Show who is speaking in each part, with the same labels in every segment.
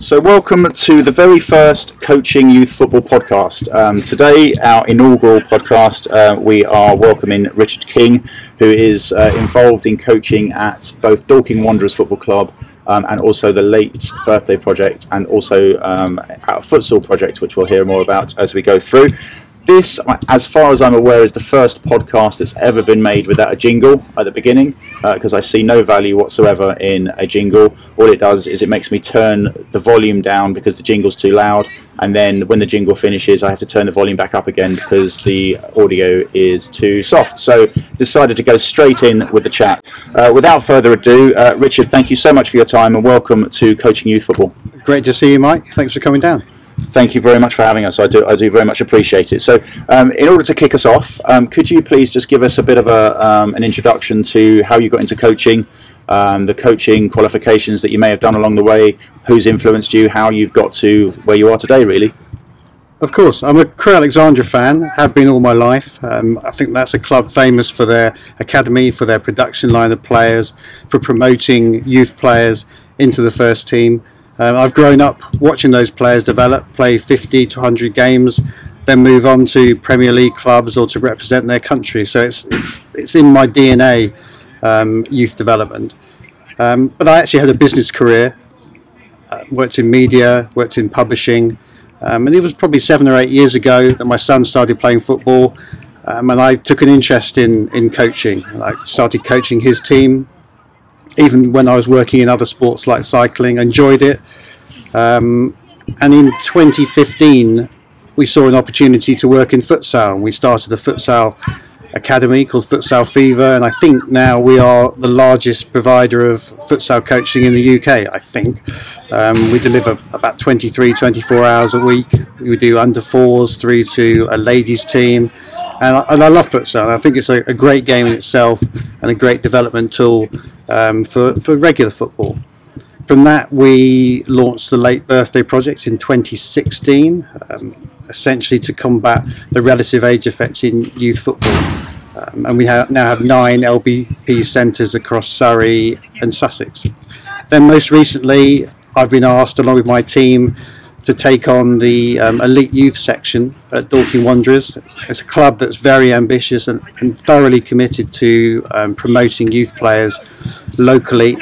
Speaker 1: So, welcome to the very first Coaching Youth Football podcast. Um, today, our inaugural podcast, uh, we are welcoming Richard King, who is uh, involved in coaching at both Dorking Wanderers Football Club um, and also the Late Birthday Project, and also um, our futsal project, which we'll hear more about as we go through this, as far as I'm aware, is the first podcast that's ever been made without a jingle at the beginning, because uh, I see no value whatsoever in a jingle. All it does is it makes me turn the volume down because the jingle's too loud, and then when the jingle finishes, I have to turn the volume back up again because the audio is too soft. So, decided to go straight in with the chat. Uh, without further ado, uh, Richard, thank you so much for your time and welcome to Coaching Youth Football.
Speaker 2: Great to see you, Mike. Thanks for coming down.
Speaker 1: Thank you very much for having us. I do, I do very much appreciate it. So, um, in order to kick us off, um, could you please just give us a bit of a, um, an introduction to how you got into coaching, um, the coaching qualifications that you may have done along the way, who's influenced you, how you've got to where you are today, really?
Speaker 2: Of course, I'm a Crewe Alexandra fan, have been all my life. Um, I think that's a club famous for their academy, for their production line of players, for promoting youth players into the first team. Um, I've grown up watching those players develop, play 50 to 100 games, then move on to Premier League clubs or to represent their country. So it's it's it's in my DNA, um, youth development. Um, but I actually had a business career. Uh, worked in media, worked in publishing, um, and it was probably seven or eight years ago that my son started playing football, um, and I took an interest in in coaching. I started coaching his team even when I was working in other sports like cycling, enjoyed it. Um, and in 2015, we saw an opportunity to work in futsal, we started a futsal academy called Futsal Fever, and I think now we are the largest provider of futsal coaching in the UK. I think um, we deliver about 23, 24 hours a week. We do under fours through to a ladies team, and I, and I love futsal. I think it's a, a, great game in itself and a great development tool um, for, for regular football. From that, we launched the Late Birthday Project in 2016, um, essentially to combat the relative age effects in youth football. Um, and we now have nine LBP centres across Surrey and Sussex. Then, most recently, I've been asked, along with my team, to take on the um, elite youth section at Dorking Wanderers. It's a club that's very ambitious and, and thoroughly committed to um, promoting youth players locally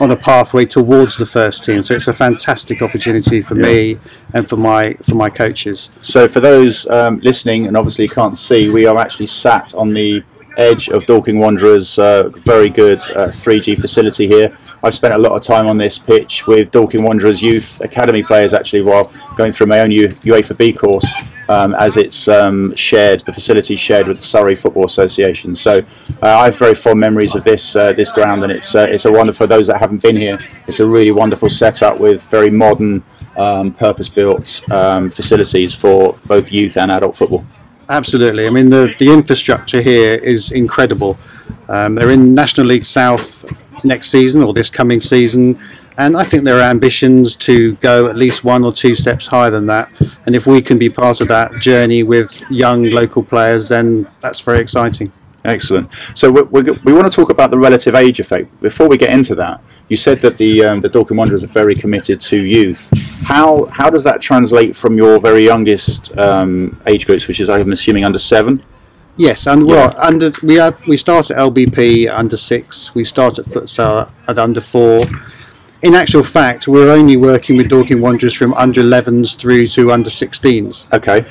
Speaker 2: on a pathway towards the first team. So it's a fantastic opportunity for yeah. me and for my for my coaches.
Speaker 1: So for those um, listening and obviously can't see, we are actually sat on the edge of Dorking Wanderers' uh, very good uh, 3G facility here. I've spent a lot of time on this pitch with Dorking Wanderers youth academy players actually while going through my own U- UEFA B course. Um, as it's um, shared, the facility shared with the Surrey Football Association. So uh, I have very fond memories of this uh, this ground, and it's uh, it's a wonderful. For those that haven't been here, it's a really wonderful setup with very modern, um, purpose-built um, facilities for both youth and adult football.
Speaker 2: Absolutely. I mean, the, the infrastructure here is incredible. Um, they're in National League South next season or this coming season, and I think there are ambitions to go at least one or two steps higher than that. And if we can be part of that journey with young local players, then that's very exciting.
Speaker 1: Excellent. So we, we, we, want to talk about the relative age effect. Before we get into that, you said that the um, the Dorking Wanderers are very committed to youth. How how does that translate from your very youngest um, age groups, which is I'm assuming under seven?
Speaker 2: Yes, and yeah. well, under we have we start at LBP under six. We start at futsal at under four. In actual fact, we're only working with Dorking Wanderers from under 11s through to under 16s.
Speaker 1: Okay.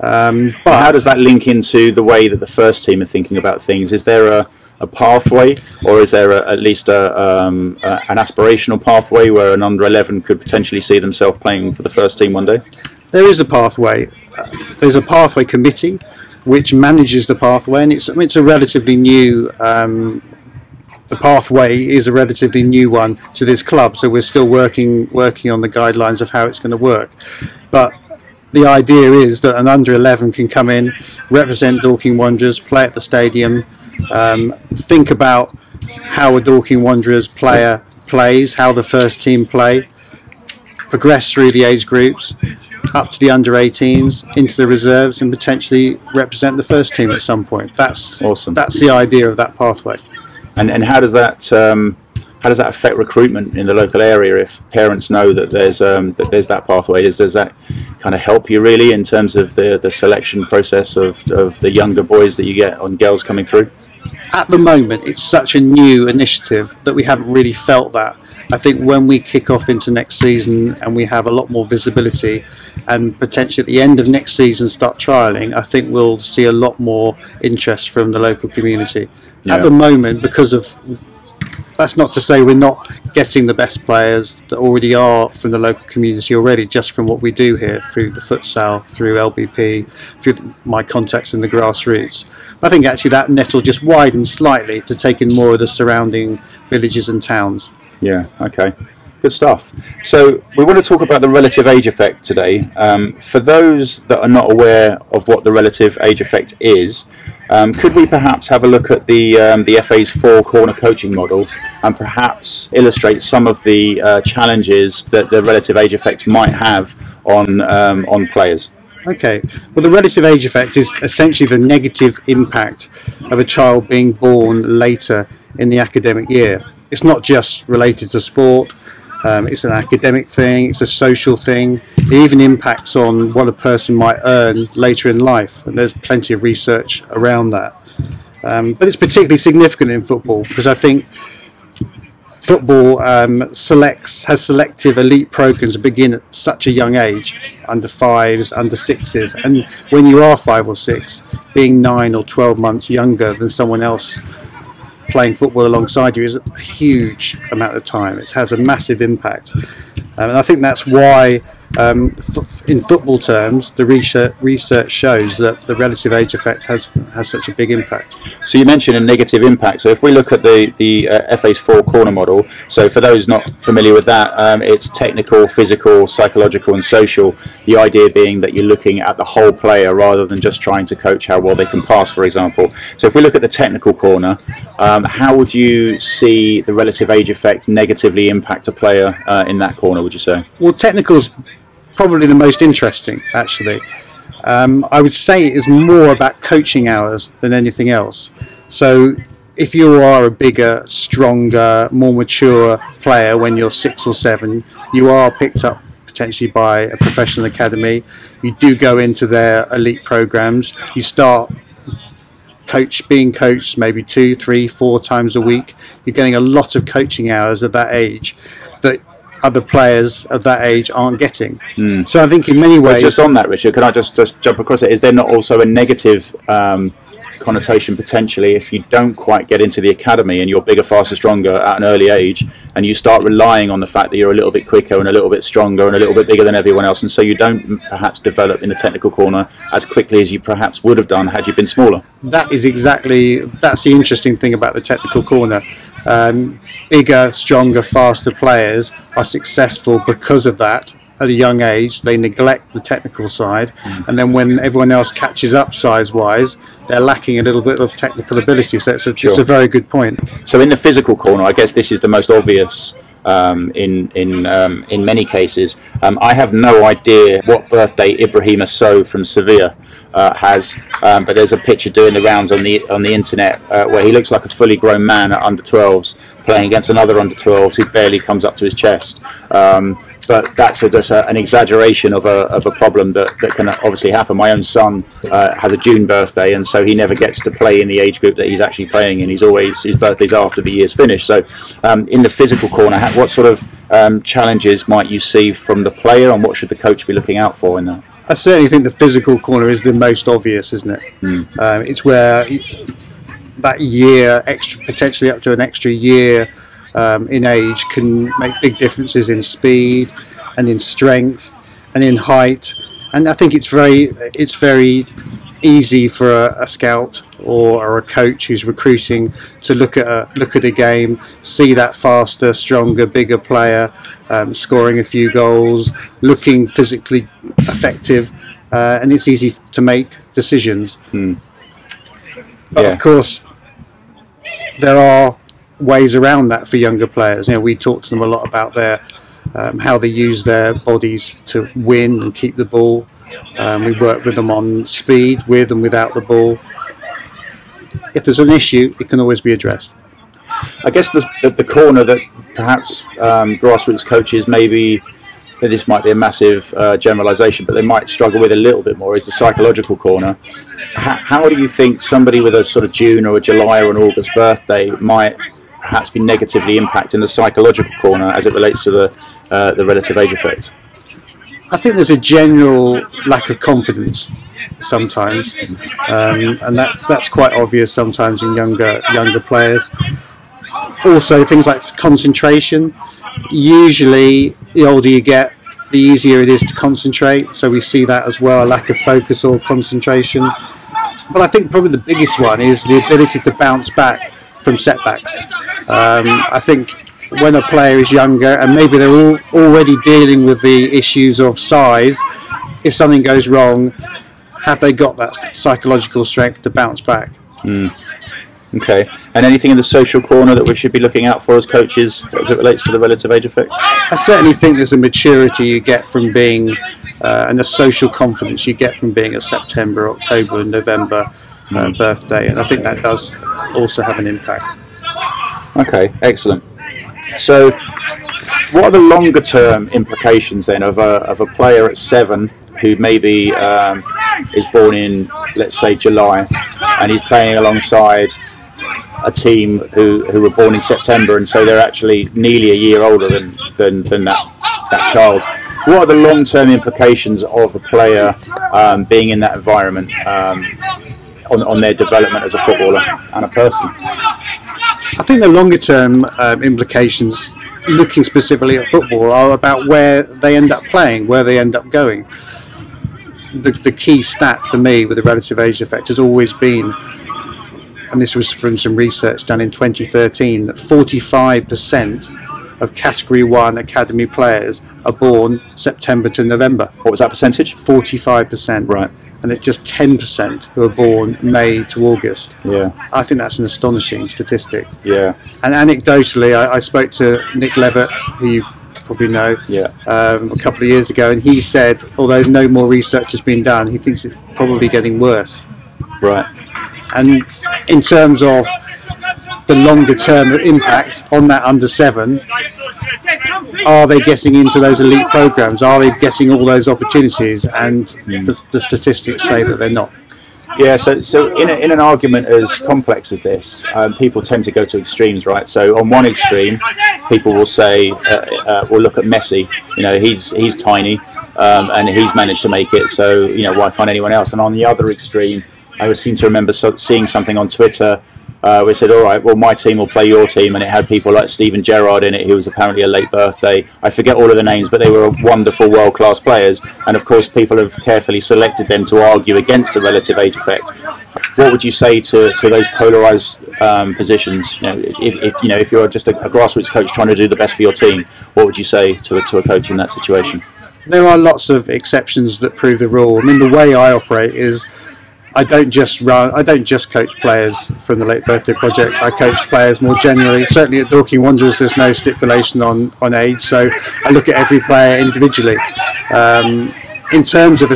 Speaker 1: Um, but how does that link into the way that the first team are thinking about things? Is there a, a pathway, or is there a, at least a, um, a, an aspirational pathway where an under 11 could potentially see themselves playing for the first team one day?
Speaker 2: There is a pathway. There's a pathway committee which manages the pathway, and it's, it's a relatively new. Um, the pathway is a relatively new one to this club, so we're still working working on the guidelines of how it's going to work. But the idea is that an under 11 can come in, represent Dorking Wanderers, play at the stadium, um, think about how a Dorking Wanderers player plays, how the first team play, progress through the age groups, up to the under 18s, into the reserves, and potentially represent the first team at some point. That's
Speaker 1: awesome.
Speaker 2: That's the idea of that pathway.
Speaker 1: And and how does that um, how does that affect recruitment in the local area if parents know that there's um, that there's that pathway? Does, does that kind of help you really in terms of the, the selection process of, of the younger boys that you get on girls coming through?
Speaker 2: At the moment, it's such a new initiative that we haven't really felt that. I think when we kick off into next season and we have a lot more visibility and potentially at the end of next season start trialling, I think we'll see a lot more interest from the local community.
Speaker 1: Yeah.
Speaker 2: At the moment, because of that's not to say we're not getting the best players that already are from the local community already, just from what we do here through the futsal, through LBP, through my contacts in the grassroots. I think actually that net will just widen slightly to take in more of the surrounding villages and towns.
Speaker 1: Yeah, okay. Good stuff. So, we want to talk about the relative age effect today. Um, for those that are not aware of what the relative age effect is, um, could we perhaps have a look at the um, the FA's four corner coaching model and perhaps illustrate some of the uh, challenges that the relative age effect might have on um, on players?
Speaker 2: Okay, well, the relative age effect is essentially the negative impact of a child being born later in the academic year. It's not just related to sport, um, it's an academic thing, it's a social thing. It even impacts on what a person might earn later in life, and there's plenty of research around that. Um, but it's particularly significant in football because I think football um, selects has selective elite programs begin at such a young age, under fives, under sixes, and when you are five or six, being nine or twelve months younger than someone else playing football alongside you is a huge amount of time. It has a massive impact, um, and I think that's why, um, f- in football terms, the research research shows that the relative age effect has has such a big impact.
Speaker 1: So you mentioned a negative impact. So if we look at the the uh, FA's four corner model, so for those not familiar with that, um, it's technical, physical, psychological, and social. The idea being that you're looking at the whole player rather than just trying to coach how well they can pass, for example. So if we look at the technical corner, um, how would you see the relative age effect negatively impact a player uh, in that corner? Would you say?
Speaker 2: Well, technical's probably the most interesting, actually. Um, I would say it is more about coaching hours than anything else. So, if you are a bigger, stronger, more mature player when you're six or seven, you are picked up potentially by a professional academy. You do go into their elite programs. You start coach being coached maybe two, three, four times a week. You're getting a lot of coaching hours at that age that other players of that age aren't getting. So I think in many ways,
Speaker 1: Just on that, Richard, can I just, just jump across it? Is there not also a negative um, connotation potentially if you don't quite get into the academy and you're bigger, faster, stronger at an early age, and you start relying on the fact that you're a little bit quicker and a little bit stronger and a little bit bigger than everyone else, and so you don't perhaps develop in the technical corner as quickly as you perhaps would have done had you been smaller?
Speaker 2: that is exactly that's the interesting thing about the technical corner. Um, bigger, stronger, faster players are successful because of that. At a young age, they neglect the technical side, and then when everyone else catches up size-wise, they're lacking a little bit of technical ability. So it's a, it's a very good point.
Speaker 1: So in the physical corner, I guess this is the most obvious um, in in um, in many cases. Um, I have no idea what birthday Ibrahima Sow from Sevilla uh, has, um, but there's a picture doing the rounds on the on the internet uh, where he looks like a fully grown man at under 12s playing against another under 12s who barely comes up to his chest. Um, but that's a, just a, an exaggeration of a, of a problem that, that can obviously happen. My own son uh, has a June birthday, and so he never gets to play in the age group that he's actually playing in. He's always his birthday's after the year's finished. So, um, in the physical corner, what sort of um, challenges might you see from the player, and what should the coach be looking out for in that?
Speaker 2: I certainly think the physical corner is the most obvious, isn't it? Um, it's where that year, extra potentially up to an extra year um, in age, can make big differences in speed and in strength and in height. And I think it's very it's very easy for a, a scout or, or a coach who's recruiting to look at a look at a game, see that faster, stronger, bigger player um, scoring a few goals, looking physically effective, uh, and it's easy to make decisions. But
Speaker 1: Yeah.
Speaker 2: of course, there are ways around that for younger players. You know, we talk to them a lot about their um, how they use their bodies to win and keep the ball. Um, we work with them on speed, with and without the ball. If there's an issue, it can always be addressed.
Speaker 1: I guess the, the, the corner that perhaps um, grassroots coaches maybe this might be a massive uh, generalization, but they might struggle with a little bit more is the psychological corner. How, how, do you think somebody with a sort of June or a July or an August birthday might perhaps be negatively impacting the psychological corner as it relates to the uh, the relative age effect?
Speaker 2: I think there's a general lack of confidence sometimes, um, and that that's quite obvious sometimes in younger younger players. Also, things like concentration. Usually, the older you get, the easier it is to concentrate. So we see that as well, a lack of focus or concentration. But I think probably the biggest one is the ability to bounce back from setbacks. Um, I think when a player is younger and maybe they're all already dealing with the issues of size, if something goes wrong, have they got that psychological strength to bounce back?
Speaker 1: Mm. Okay. And anything in the social corner that we should be looking out for as coaches as it relates to the relative age effect?
Speaker 2: I certainly think there's a maturity you get from being, uh, and a social confidence you get from being a September, October, and November uh, mm. birthday, and I think that does also have an impact.
Speaker 1: Okay, excellent. So, what are the longer term implications then of a, of a player at seven who maybe um, is born in, let's say, July, and he's playing alongside a team who, who were born in September, and so they're actually nearly a year older than, than, than that, that child. What are the long term implications of a player um, being in that environment um, on, on their development as a footballer and a person?
Speaker 2: I think the longer term um, implications, looking specifically at football, are about where they end up playing, where they end up going. The, the key stat for me with the relative age effect has always been and this was from some research done in 2013, that 45% of Category 1 Academy players are born September to November.
Speaker 1: What was that percentage?
Speaker 2: 45%.
Speaker 1: Right.
Speaker 2: And it's just 10% who are born May to August.
Speaker 1: Yeah.
Speaker 2: I think that's an astonishing statistic.
Speaker 1: Yeah.
Speaker 2: And anecdotally, I, I spoke to Nick Levett, who you probably know,
Speaker 1: yeah.
Speaker 2: um, a couple of years ago, and he said, although no more research has been done, he thinks it's probably getting worse.
Speaker 1: Right.
Speaker 2: And in terms of the longer term impact on that under seven, are they getting into those elite programs? Are they getting all those opportunities? And the, the statistics say that they're not.
Speaker 1: Yeah, so so in, a, in an argument as complex as this, um, people tend to go to extremes, right? So on one extreme, people will say, uh, uh, "We'll look at Messi. You know, he's he's tiny, um, and he's managed to make it. So you know, why can't anyone else?" And on the other extreme, I seem to remember so, seeing something on Twitter uh, we said, all right, well, my team will play your team, and it had people like Steven Gerrard in it, who was apparently a late birthday. I forget all of the names, but they were wonderful, world class players, and of course, people have carefully selected them to argue against the relative age effect. What would you say to, to those polarized um, positions? You know, if, if, you know if you're just a, a grassroots coach trying to do the best for your team, what would you say to, to a coach in that situation?
Speaker 2: There are lots of exceptions that prove the rule. I mean, the way I operate is I don't just run. I don't just coach players from the late birthday project. I coach players more generally. Certainly at Dorking Wanderers, there's no stipulation on on age, so I look at every player individually. Um, in terms of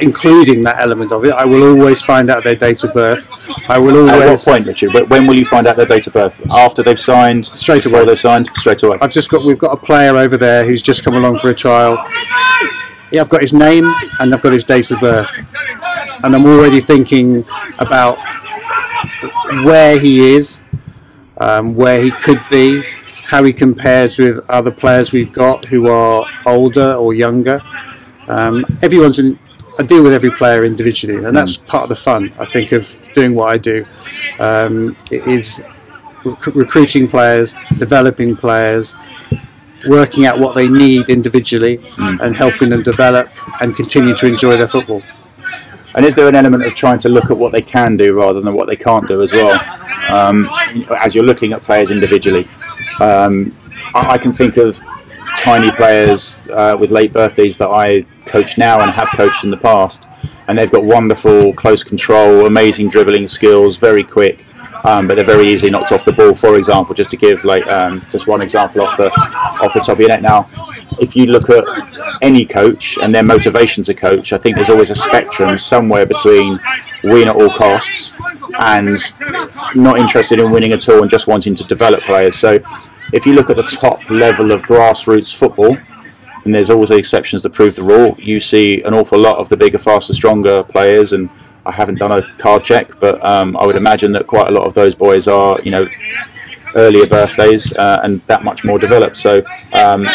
Speaker 2: including that element of it, I will always find out their date of birth. I will always.
Speaker 1: At what point, Richard? When will you find out their date of birth? After they've signed?
Speaker 2: Straight away.
Speaker 1: they've signed? Straight away.
Speaker 2: I've just got. We've got a player over there who's just come along for a trial. Yeah, I've got his name and I've got his date of birth and I'm already thinking about where he is, um, where he could be, how he compares with other players we've got who are older or younger. Um, everyone's in, I deal with every player individually, and that's part of the fun. I think of doing what I do. Um, it is rec- recruiting players, developing players, working out what they need individually, mm. and helping them develop and continue to enjoy their football.
Speaker 1: And is there an element of trying to look at what they can do rather than what they can't do as well? Um, as you're looking at players individually, um, I, I, can think of tiny players uh, with late birthdays that I coach now and have coached in the past, and they've got wonderful close control, amazing dribbling skills, very quick. Um, but they're very easily knocked off the ball. For example, just to give like um, just one example off the off the top of your net. Now, if you look at any coach and their motivation to coach, I think there's always a spectrum somewhere between win at all costs and not interested in winning at all and just wanting to develop players. So if you look at the top level of grassroots football, and there's always exceptions that prove the rule, you see an awful lot of the bigger, faster, stronger players and I haven't done a card check, but um, I would imagine that quite a lot of those boys are, you know, earlier birthdays uh, and that much more developed. So, um,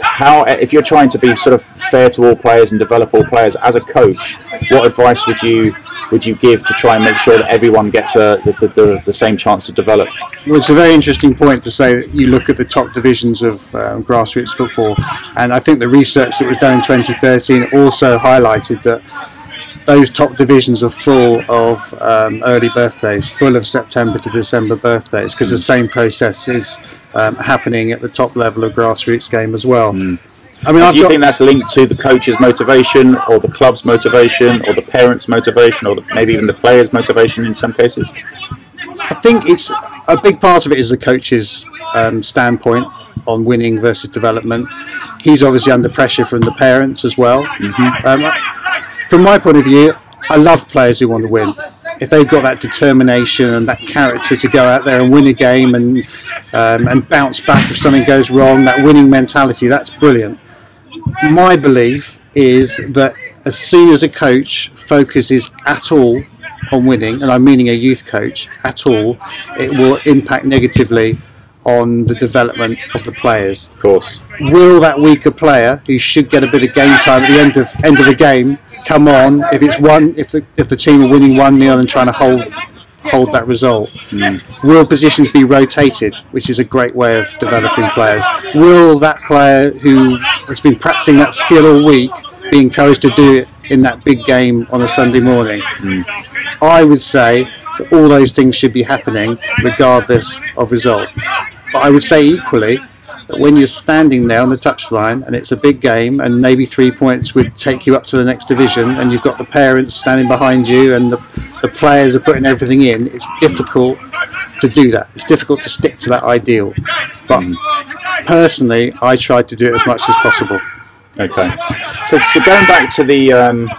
Speaker 1: how if you're trying to be sort of fair to all players and develop all players as a coach, what advice would you would you give to try and make sure that everyone gets a, the, the, the same chance to develop?
Speaker 2: Well, it's a very interesting point to say that you look at the top divisions of um, grassroots football, and I think the research that was done in 2013 also highlighted that those top divisions are full of um, early birthdays, full of September to December birthdays, because mm. the same process is um, happening at the top level of grassroots game as well.
Speaker 1: Mm. I mean, do you think that's linked to the coach's motivation, or the club's motivation, or the parents' motivation, or the, maybe even the players' motivation in some cases?
Speaker 2: I think it's a big part of it is the coach's um, standpoint on winning versus development. He's obviously under pressure from the parents as well. Mm-hmm. Um, from my point of view, I love players who want to win. If they've got that determination and that character to go out there and win a game and um, and bounce back if something goes wrong, that winning mentality, that's brilliant. My belief is that as soon as a coach focuses at all on winning, and I'm meaning a youth coach at all, it will impact negatively on the development of the players.
Speaker 1: Of course.
Speaker 2: Will that weaker player, who should get a bit of game time at the end of end of the game, come on if it's one if the if the team are winning one 0 and trying to hold hold that result. Mm. Will positions be rotated, which is a great way of developing players? Will that player who has been practicing that skill all week be encouraged to do it in that big game on a Sunday morning? Mm. I would say that all those things should be happening regardless of result. But I would say equally that when you're standing there on the touchline and it's a big game and maybe three points would take you up to the next division and you've got the parents standing behind you and the, the players are putting everything in, it's difficult to do that. It's difficult to stick to that ideal. But personally, I tried to do it as much as possible.
Speaker 1: Okay. So, so going back to the um,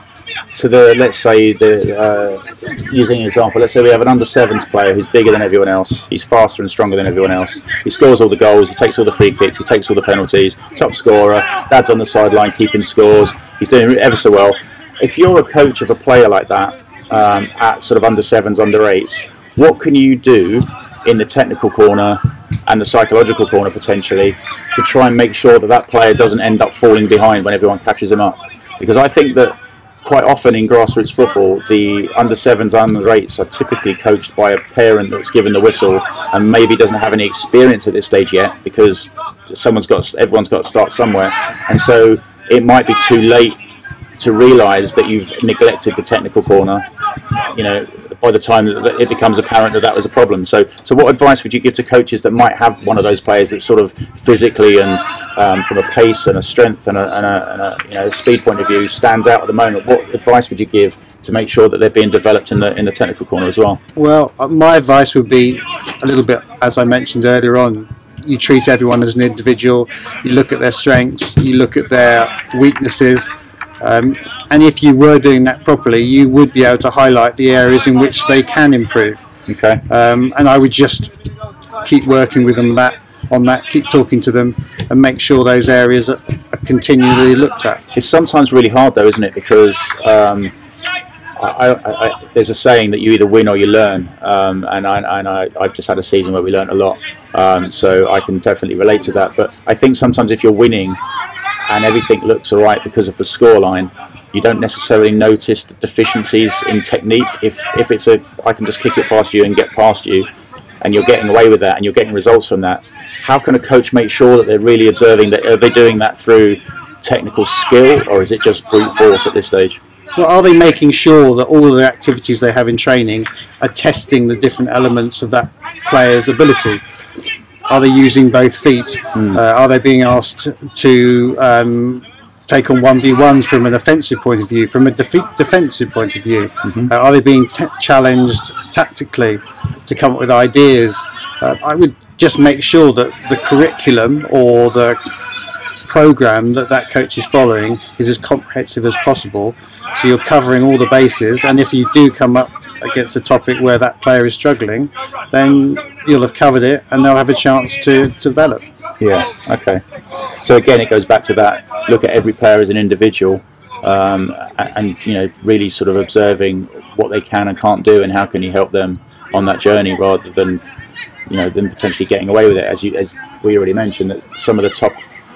Speaker 1: to the let's say the uh, using an example, let's say we have an under sevens player who's bigger than everyone else. He's faster and stronger than everyone else. He scores all the goals. He takes all the free kicks. He takes all the penalties. Top scorer. Dad's on the sideline keeping scores. He's doing ever so well. If you're a coach of a player like that um, at sort of under sevens, under eights, what can you do in the technical corner and the psychological corner potentially to try and make sure that that player doesn't end up falling behind when everyone catches him up? Because I think that quite often in grassroots football, the under sevens, under eights are typically coached by a parent that's given the whistle and maybe doesn't have any experience at this stage yet because someone's got everyone's got to start somewhere, and so it might be too late to realise that you've neglected the technical corner. You know, by the time that it becomes apparent that that was a problem. So, so what advice would you give to coaches that might have one of those players that sort of physically and um, from a pace and a strength and a, and, a, and a, you know, speed point of view stands out at the moment? What advice would you give to make sure that they're being developed in the in the technical corner as well?
Speaker 2: Well, uh, my advice would be a little bit as I mentioned earlier on. You treat everyone as an individual. You look at their strengths. You look at their weaknesses um, and if you were doing that properly, you would be able to highlight the areas in which they can improve.
Speaker 1: Okay.
Speaker 2: Um, and I would just keep working with them that on that, keep talking to them, and make sure those areas are, are continually looked at.
Speaker 1: It's sometimes really hard, though, isn't it? Because um, I, I, I, there's a saying that you either win or you learn, um, and, I, and I, have just had a season where we learned a lot, um, so I can definitely relate to that. But I think sometimes if you're winning and everything looks all right because of the scoreline, you don't necessarily notice the deficiencies in technique. If if it's a, I can just kick it past you and get past you, and you're getting away with that and you're getting results from that. How can a coach make sure that they're really observing that? Are they doing that through technical skill or is it just brute force at this stage?
Speaker 2: Well, are they making sure that all the activities they have in training are testing the different elements of that player's ability? Are they using both feet? Mm. Uh, are they being asked to um, take on one v ones from an offensive point of view, from a defeat defensive point of view? Mm-hmm. Uh, are they being t- challenged tactically to come up with ideas? Uh, I would just make sure that the curriculum or the program that that coach is following is as comprehensive as possible. So you're covering all the bases, and if you do come up against a topic where that player is struggling, then you'll have covered it and they'll have a chance to, to develop.
Speaker 1: Yeah. Okay. So again, it goes back to that. Look at every player as an individual, um, and, you know, really sort of observing what they can and can't do, and how can you help them on that journey, rather than you know them potentially getting away with it. As you as we already mentioned, that some of the top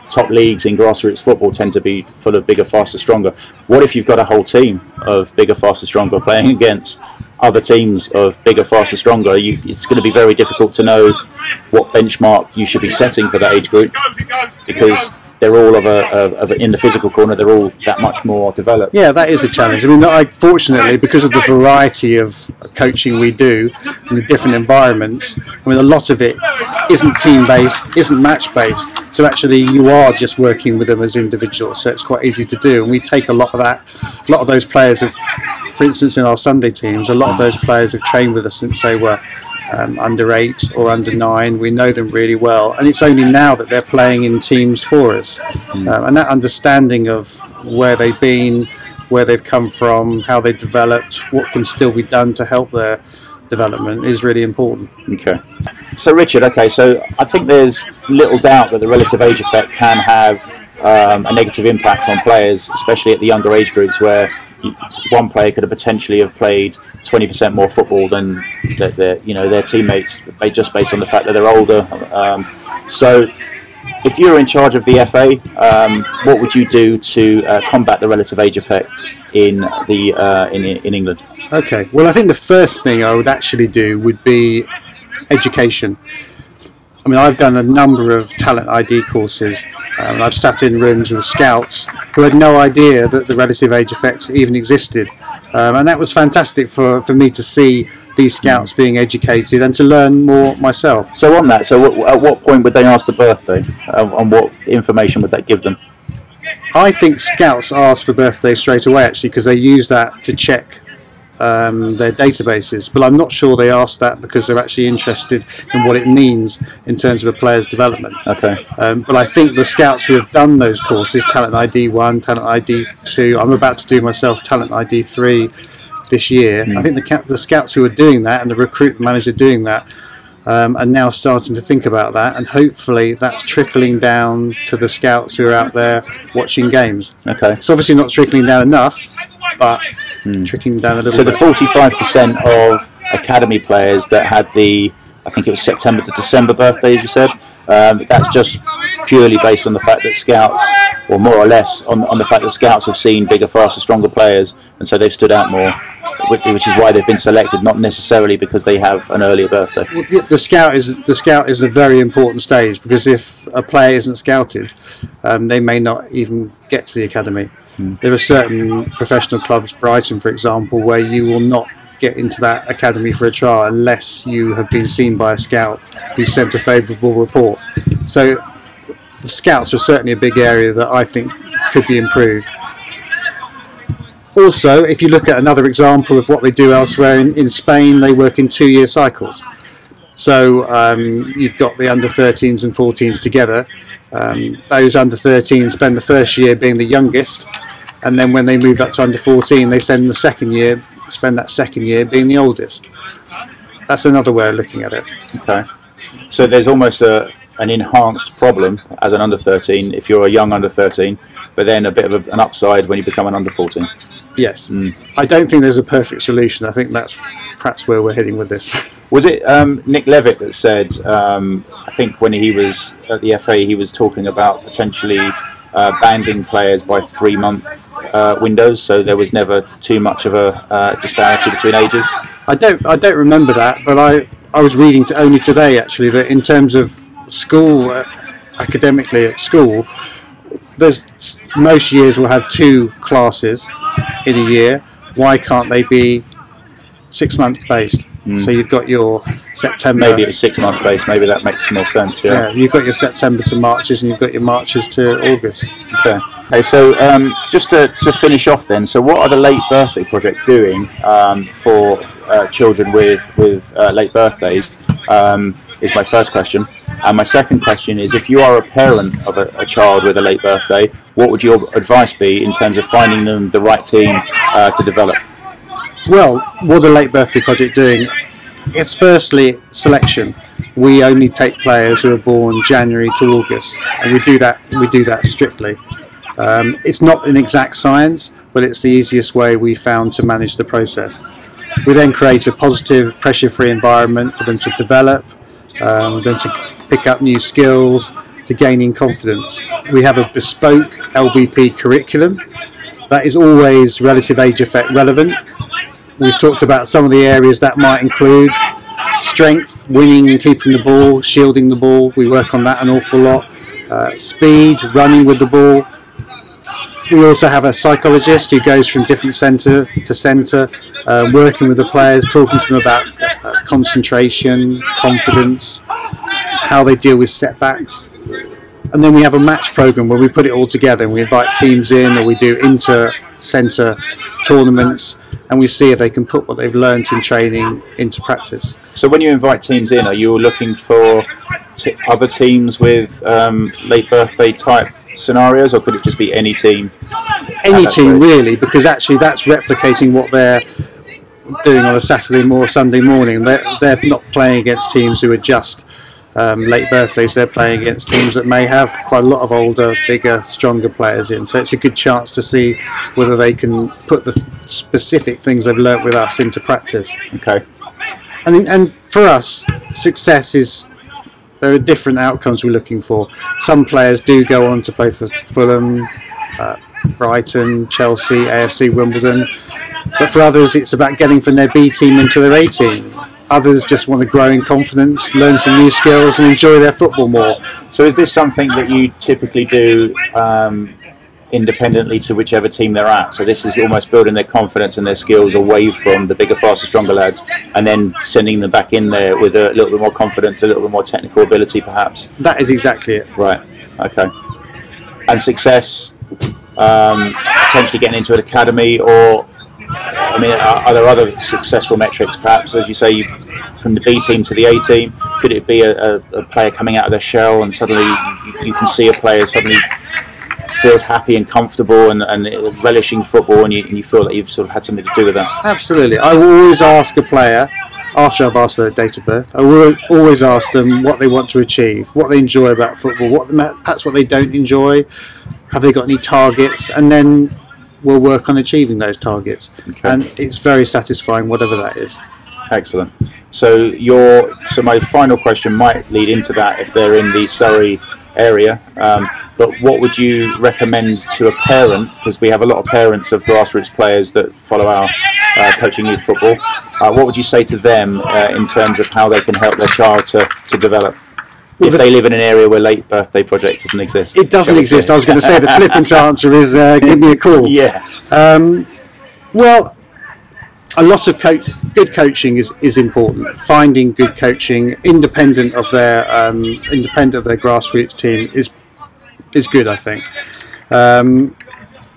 Speaker 1: top leagues in grassroots football tend to be full of bigger, faster, stronger. What if you've got a whole team of bigger, faster, stronger playing against other teams of bigger, faster, stronger? You, it's going to be very difficult to know what benchmark you should be setting for that age group because they're all of a, of, of a, in the physical corner. They're all that much more developed.
Speaker 2: Yeah, that is a challenge. I mean, I fortunately because of the variety of coaching we do in the different environments. I mean, a lot of it isn't team based, isn't match based. So actually, you are just working with them as individuals. So it's quite easy to do, and we take a lot of that. A lot of those players have, for instance, in our Sunday teams, a lot of those players have trained with us since they were um, under eight or under nine. We know them really well, and it's only now that they're playing in teams for us. Um, and that understanding of where they've been, where they've come from, how they developed, what can still be done to help their development is really important.
Speaker 1: Okay. So, Richard, okay, so I think there's little doubt that the relative age effect can have um, a negative impact on players, especially at the younger age groups where one player could have potentially have played 20% more football than their, their you know their teammates, just based on the fact that they're older. Um, so, if you were in charge of the FA, um, what would you do to uh, combat the relative age effect in the uh, in in England?
Speaker 2: Okay. Well, I think the first thing I would actually do would be education. I mean, I've done a number of talent ID courses, um, and I've sat in rooms with scouts who had no idea that the relative age effect even existed. Um, and that was fantastic for, for me to see these scouts being educated and to learn more myself.
Speaker 1: So on that, so what, at what point would they ask the birthday, uh, and what information would that give them?
Speaker 2: I think scouts ask for birthdays straight away actually because they use that to check um, their databases. But I'm not sure they ask that because they're actually interested in what it means in terms of a player's development.
Speaker 1: Okay.
Speaker 2: Um, but I think the scouts who have done those courses, Talent ID 1, Talent ID 2, I'm about to do myself Talent ID 3 this year. I think the, the scouts who are doing that and the recruitment manager doing that um, are now starting to think about that, and hopefully that's trickling down to the scouts who are out there watching games.
Speaker 1: Okay.
Speaker 2: It's obviously not trickling down enough, but trickling down a little
Speaker 1: So the forty-five percent of academy players that had the, I think it was September to December birthdays, you said. Um, that's just purely based on the fact that scouts, or more or less on, on the fact that scouts have seen bigger, faster, stronger players, and so they've stood out more, which which is why they've been selected, not necessarily because they have an earlier birthday.
Speaker 2: Yeah, the scout is the scout is a very important stage because if a player isn't scouted, um, they may not even get to the academy. There are certain professional clubs, Brighton, for example, where you will not get into that academy for a trial unless you have been seen by a scout who sent a favourable report. So, scouts are certainly a big area that I think could be improved. Also, if you look at another example of what they do elsewhere in, in Spain, they work in two year cycles. So um, you've got the under 13s and 14s together. Um, those under 13 spend the first year being the youngest, and then when they move up to under 14, they spend the second year, spend that second year being the oldest. That's another way of looking at it.
Speaker 1: Okay. So there's almost a an enhanced problem as an under 13 if you're a young under 13, but then a bit of a, an upside when you become an under 14.
Speaker 2: Yes, I don't think there's a perfect solution. I think that's perhaps where we're heading with this.
Speaker 1: Was it um, Nick Levett that said? Um, I think when he was at the FA, he was talking about potentially uh, banding players by three month uh, windows, so there was never too much of a uh, disparity between ages.
Speaker 2: I don't I don't remember that, but I I was reading to only today actually that in terms of school uh, academically at school, there's most years will have two classes in a year. Why can't they be six month based? So you've got your September.
Speaker 1: Maybe it was six month based. Maybe that makes more sense.
Speaker 2: yeah, you've got your September to Marches, and you've got your Marches to August.
Speaker 1: Okay. Okay. So um, just to, to finish off, then, so what are the late birthday project doing um, for uh, children with with uh, late birthdays? Um, is my first question, and my second question is: if you are a parent of a, a child with a late birthday, what would your advice be in terms of finding them the right team uh, to develop?
Speaker 2: Well, what the Late Birthday Project doing? It's firstly selection. We only take players who are born January to August, and we do that. We do that strictly. Um, it's not an exact science, but it's the easiest way we found to manage the process. We then create a positive, pressure-free environment for them to develop, um, them to pick up new skills, to gaining confidence. We have a bespoke LBP curriculum that is always relative age effect relevant. We've talked about some of the areas that might include strength, winning and keeping the ball, shielding the ball. We work on that an awful lot. Uh, speed, running with the ball. We also have a psychologist who goes from different centre to centre, uh, working with the players, talking to them about uh, concentration, confidence, how they deal with setbacks. And then we have a match program where we put it all together and we invite teams in or we do inter centre tournaments and we see if they can put what they've learned in training into practice.
Speaker 1: So when you invite teams in, are you looking for t- other teams with um, late birthday type scenarios, or could it just be any team?
Speaker 2: Any team
Speaker 1: stage?
Speaker 2: really, because actually that's replicating what they're doing on a Saturday or Sunday morning. They're, they're not playing against teams who are just um, late birthdays. They're playing against teams that may have quite a lot of older, bigger, stronger players in. So it's a good chance to see whether they can put the specific things they've learnt with us into practice.
Speaker 1: Okay.
Speaker 2: And and for us, success is there are different outcomes we're looking for. Some players do go on to play for Fulham, uh, Brighton, Chelsea, AFC, Wimbledon. But for others, it's about getting from their B team into their A team. Others just want to grow in confidence, learn some new skills, and enjoy their football more.
Speaker 1: So is this something that you typically do um, independently to whichever team they're at? So this is almost building their confidence and their skills away from the bigger, faster, stronger lads, and then sending them back in there with a little bit more confidence, a little bit more technical ability, perhaps.
Speaker 2: That is exactly it.
Speaker 1: Right. Okay. And success, um, potentially getting into an academy, or I mean, are, are there other successful metrics? Perhaps, as you say, from the B team to the A team, could it be a, a, a player coming out of their shell and suddenly you, you can see a player suddenly feels happy and comfortable and, and relishing football, and you, and you feel that you've sort of had something to do with that?
Speaker 2: Absolutely. I will always ask a player after I've asked their date of birth. I will always ask them what they want to achieve, what they enjoy about football, what perhaps what they don't enjoy. Have they got any targets? And then we'll work on achieving those targets.
Speaker 1: Okay.
Speaker 2: And it's very satisfying, whatever that is.
Speaker 1: Excellent. So your so my final question might lead into that if they're in the Surrey area. Um, but what would you recommend to a parent? Because we have a lot of parents of grassroots players that follow our uh, coaching youth football. Uh, what would you say to them uh, in terms of how they can help their child to, to develop? If
Speaker 2: the-
Speaker 1: they live in an area where late birthday project doesn't exist,
Speaker 2: It doesn't exist. I was going to say the flippant answer is uh, give me a call.
Speaker 1: yeah.
Speaker 2: Um, well, a lot of good coaching is, is important. Finding good coaching, independent of their um, independent of their grassroots team, is is good. I think. Um,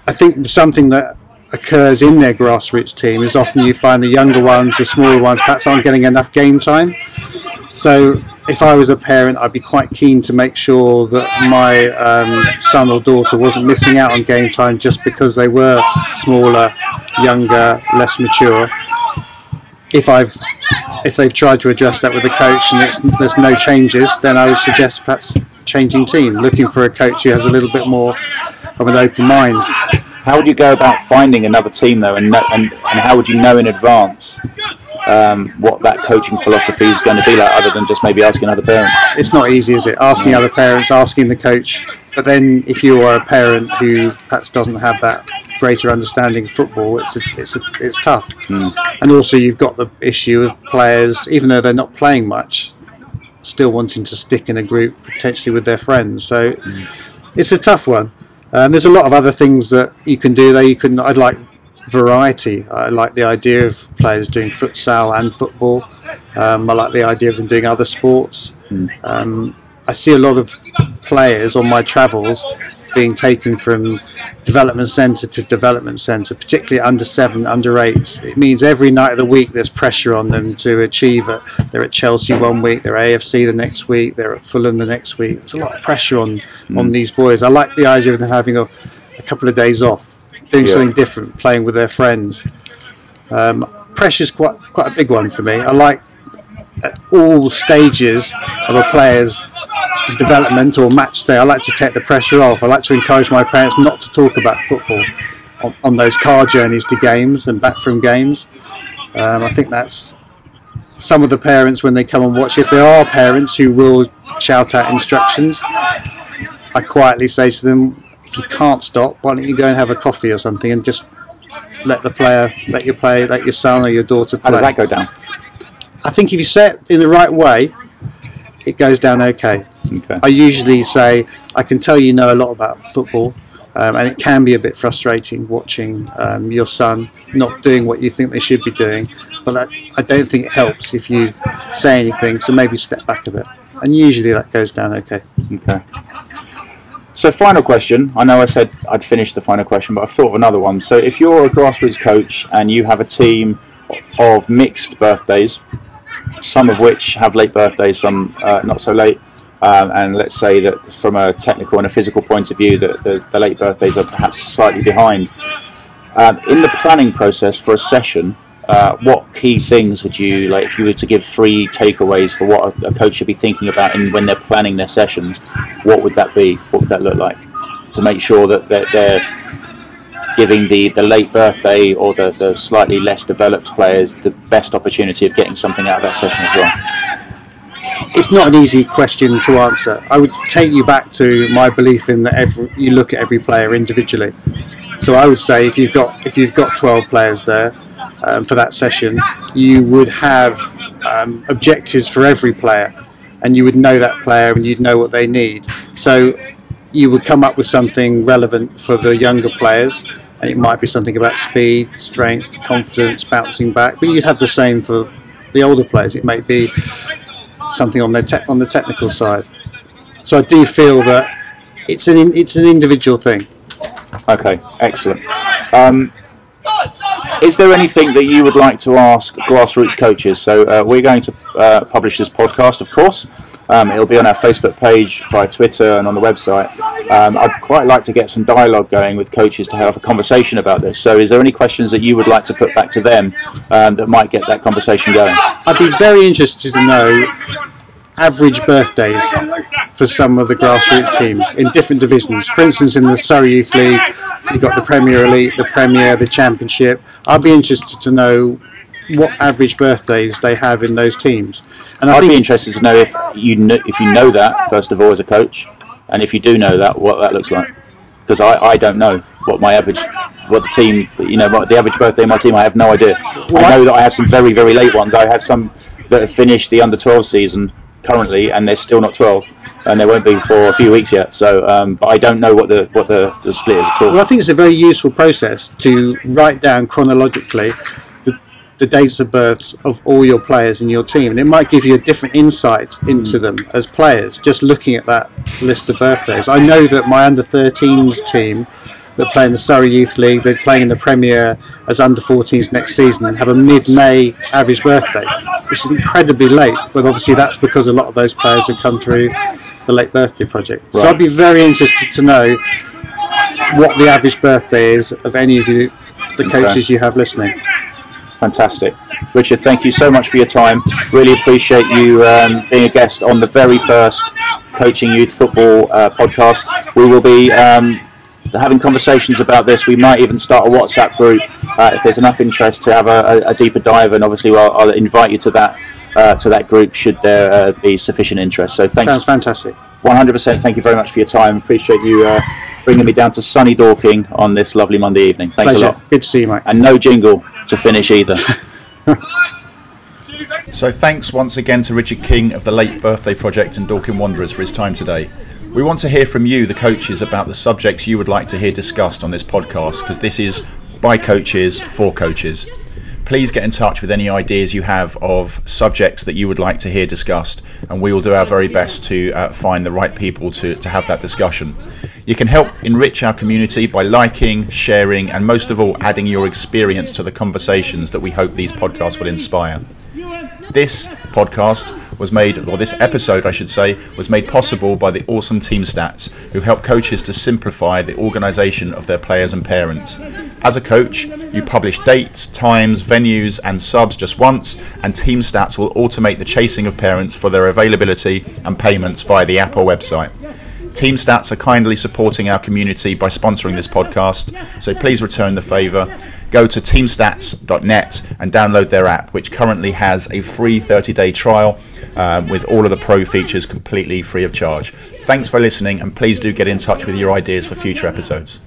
Speaker 2: I think something that occurs in their grassroots team is often you find the younger ones, the smaller ones, perhaps aren't getting enough game time. So if I was a parent, I'd be quite keen to make sure that my um, son or daughter wasn't missing out on game time just because they were smaller, younger, less mature. If I've if they've tried to address that with the coach and there's no changes, then I would suggest perhaps changing team, looking for a coach who has a little bit more of an open mind.
Speaker 1: How would you go about finding another team though, and and, and how would you know in advance um, what that coaching philosophy is going to be like, other than just maybe asking other parents?
Speaker 2: it's not easy, is it? Asking other parents, asking the coach. But then, if you are a parent who perhaps doesn't have that greater understanding of football, it's a, it's a, it's tough. And also, you've got the issue of players, even though they're not playing much, still wanting to stick in a group potentially with their friends. So it's a tough one. Um, there's a lot of other things that you can do. Though you can, I'd like variety. I like the idea of players doing futsal and football. Um, I like the idea of them doing other sports. Um, I see a lot of players on my travels being taken from development centre to development centre, particularly under seven, under eight. It means every night of the week there's pressure on them to achieve it. They're at Chelsea one week, they're AFC the next week, they're at Fulham the next week. There's a lot of pressure on, on these boys. I like the idea of them having a, a couple of days off, doing
Speaker 1: Yeah.
Speaker 2: something different, playing with their friends. Um, pressure's quite quite a big one for me. I like all stages of a player's development or match day. I like to take the pressure off. I like to encourage my parents not to talk about football on, on those car journeys to games and back from games. Um, I think that's some of the parents when they come and watch. If there are parents who will shout out instructions, I quietly say to them, if you can't stop, why don't you go and have a coffee or something and just let the player, let your play, let your son or your daughter play.
Speaker 1: How does that go down?
Speaker 2: I think if you say it in the right way, it goes down okay.
Speaker 1: Okay.
Speaker 2: I usually say, I can tell you know a lot about football, um, and it can be a bit frustrating watching um, your son not doing what you think they should be doing. But I, I don't think it helps if you say anything, so maybe step back a bit. And usually that goes down okay.
Speaker 1: Okay. So, final question. I know I said I'd finish the final question, but I've thought of another one. So, if you're a grassroots coach and you have a team of mixed birthdays, some of which have late birthdays, some uh, not so late, um, and let's say that from a technical and a physical point of view, that the, the late birthdays are perhaps slightly behind. Um, in the planning process for a session, uh, what key things would you like if you were to give three takeaways for what a, coach should be thinking about in, when they're planning their sessions? What would that be? What would that look like to make sure that they're, they're giving the, the late birthday or the, the slightly less developed players the best opportunity of getting something out of that session as well?
Speaker 2: It's not an easy question to answer. I would take you back to my belief in that every, you look at every player individually. So I would say if you've got if you've got 12 players there, um, for that session, you would have um, objectives for every player, and you would know that player and you'd know what they need. So you would come up with something relevant for the younger players. And it might be something about speed, strength, confidence, bouncing back, but you'd have the same for the older players. It might be something on their te- on the technical side. So I do feel that it's an in- it's an individual thing.
Speaker 1: Okay, excellent. Um, is there anything that you would like to ask grassroots coaches? So uh, we're going to uh, publish this podcast, of course. Um, it'll be on our Facebook page, via Twitter, and on the website. Um, I'd quite like to get some dialogue going with coaches to have a conversation about this. So, is there any questions that you would like to put back to them um, that might get that conversation going?
Speaker 2: I'd be very interested to know average birthdays for some of the grassroots teams in different divisions. For instance, in the Surrey Youth League, you've got the Premier Elite, the Premier, the Championship. I'd be interested to know what average birthdays they have in those teams.
Speaker 1: And I would be interested to know if you know, if you know that first of all as a coach, and if you do know that, what that looks like. Because I, I don't know what my average, what the team, you know, what the average birthday of my team. I have no idea. Well, I know that I have some very very late ones. I have some that have finished the under 12 season currently, and they're still not 12, and they won't be for a few weeks yet. So, um, but I don't know what the what the, the split is at all.
Speaker 2: Well, I think it's a very useful process to write down chronologically the, the dates of births of all your players in your team, and it might give you a different insight into them as players. Just looking at that list of birthdays, I know that my under 13s team that play in the Surrey Youth League, they're playing in the Premier as under 14s next season and have a mid May average birthday, which is incredibly late. But obviously, that's because a lot of those players have come through the late birthday project. Right. So I'd be very interested to know what the average birthday is of any of you, the coaches okay. you have listening.
Speaker 1: Fantastic. Richard, thank you so much for your time. Really appreciate you um, being a guest on the very first Coaching Youth Football uh, podcast. We will be um, having conversations about this. We might even start a WhatsApp group uh, if there's enough interest to have a, a, a deeper dive. And obviously, well, I'll invite you to that uh, to that group should there uh, be sufficient interest. So thanks.
Speaker 2: Sounds fantastic.
Speaker 1: 100%. Thank you very much for your time. Appreciate you uh, bringing me down to sunny Dorking on this lovely Monday evening. Thanks
Speaker 2: Pleasure.
Speaker 1: a lot.
Speaker 2: Good to see you, mate.
Speaker 1: And no jingle to finish either. so thanks once again to Richard King of the Late Birthday Project and Dorking Wanderers for his time today. We want to hear from you, the coaches, about the subjects you would like to hear discussed on this podcast because this is by coaches for coaches. Please get in touch with any ideas you have of subjects that you would like to hear discussed, and we will do our very best to uh, find the right people to, to have that discussion. You can help enrich our community by liking, sharing, and most of all, adding your experience to the conversations that we hope these podcasts will inspire. This podcast was made, or this episode, I should say, was made possible by the awesome Team Stats, who help coaches to simplify the organisation of their players and parents. As a coach, you publish dates, times, venues, and subs just once, and Team Stats will automate the chasing of parents for their availability and payments via the app or website. Team Stats are kindly supporting our community by sponsoring this podcast, so please return the favour. Go to teamstats.net and download their app, which currently has a free 30 day trial um, with all of the pro features completely free of charge. Thanks for listening, and please do get in touch with your ideas for future episodes.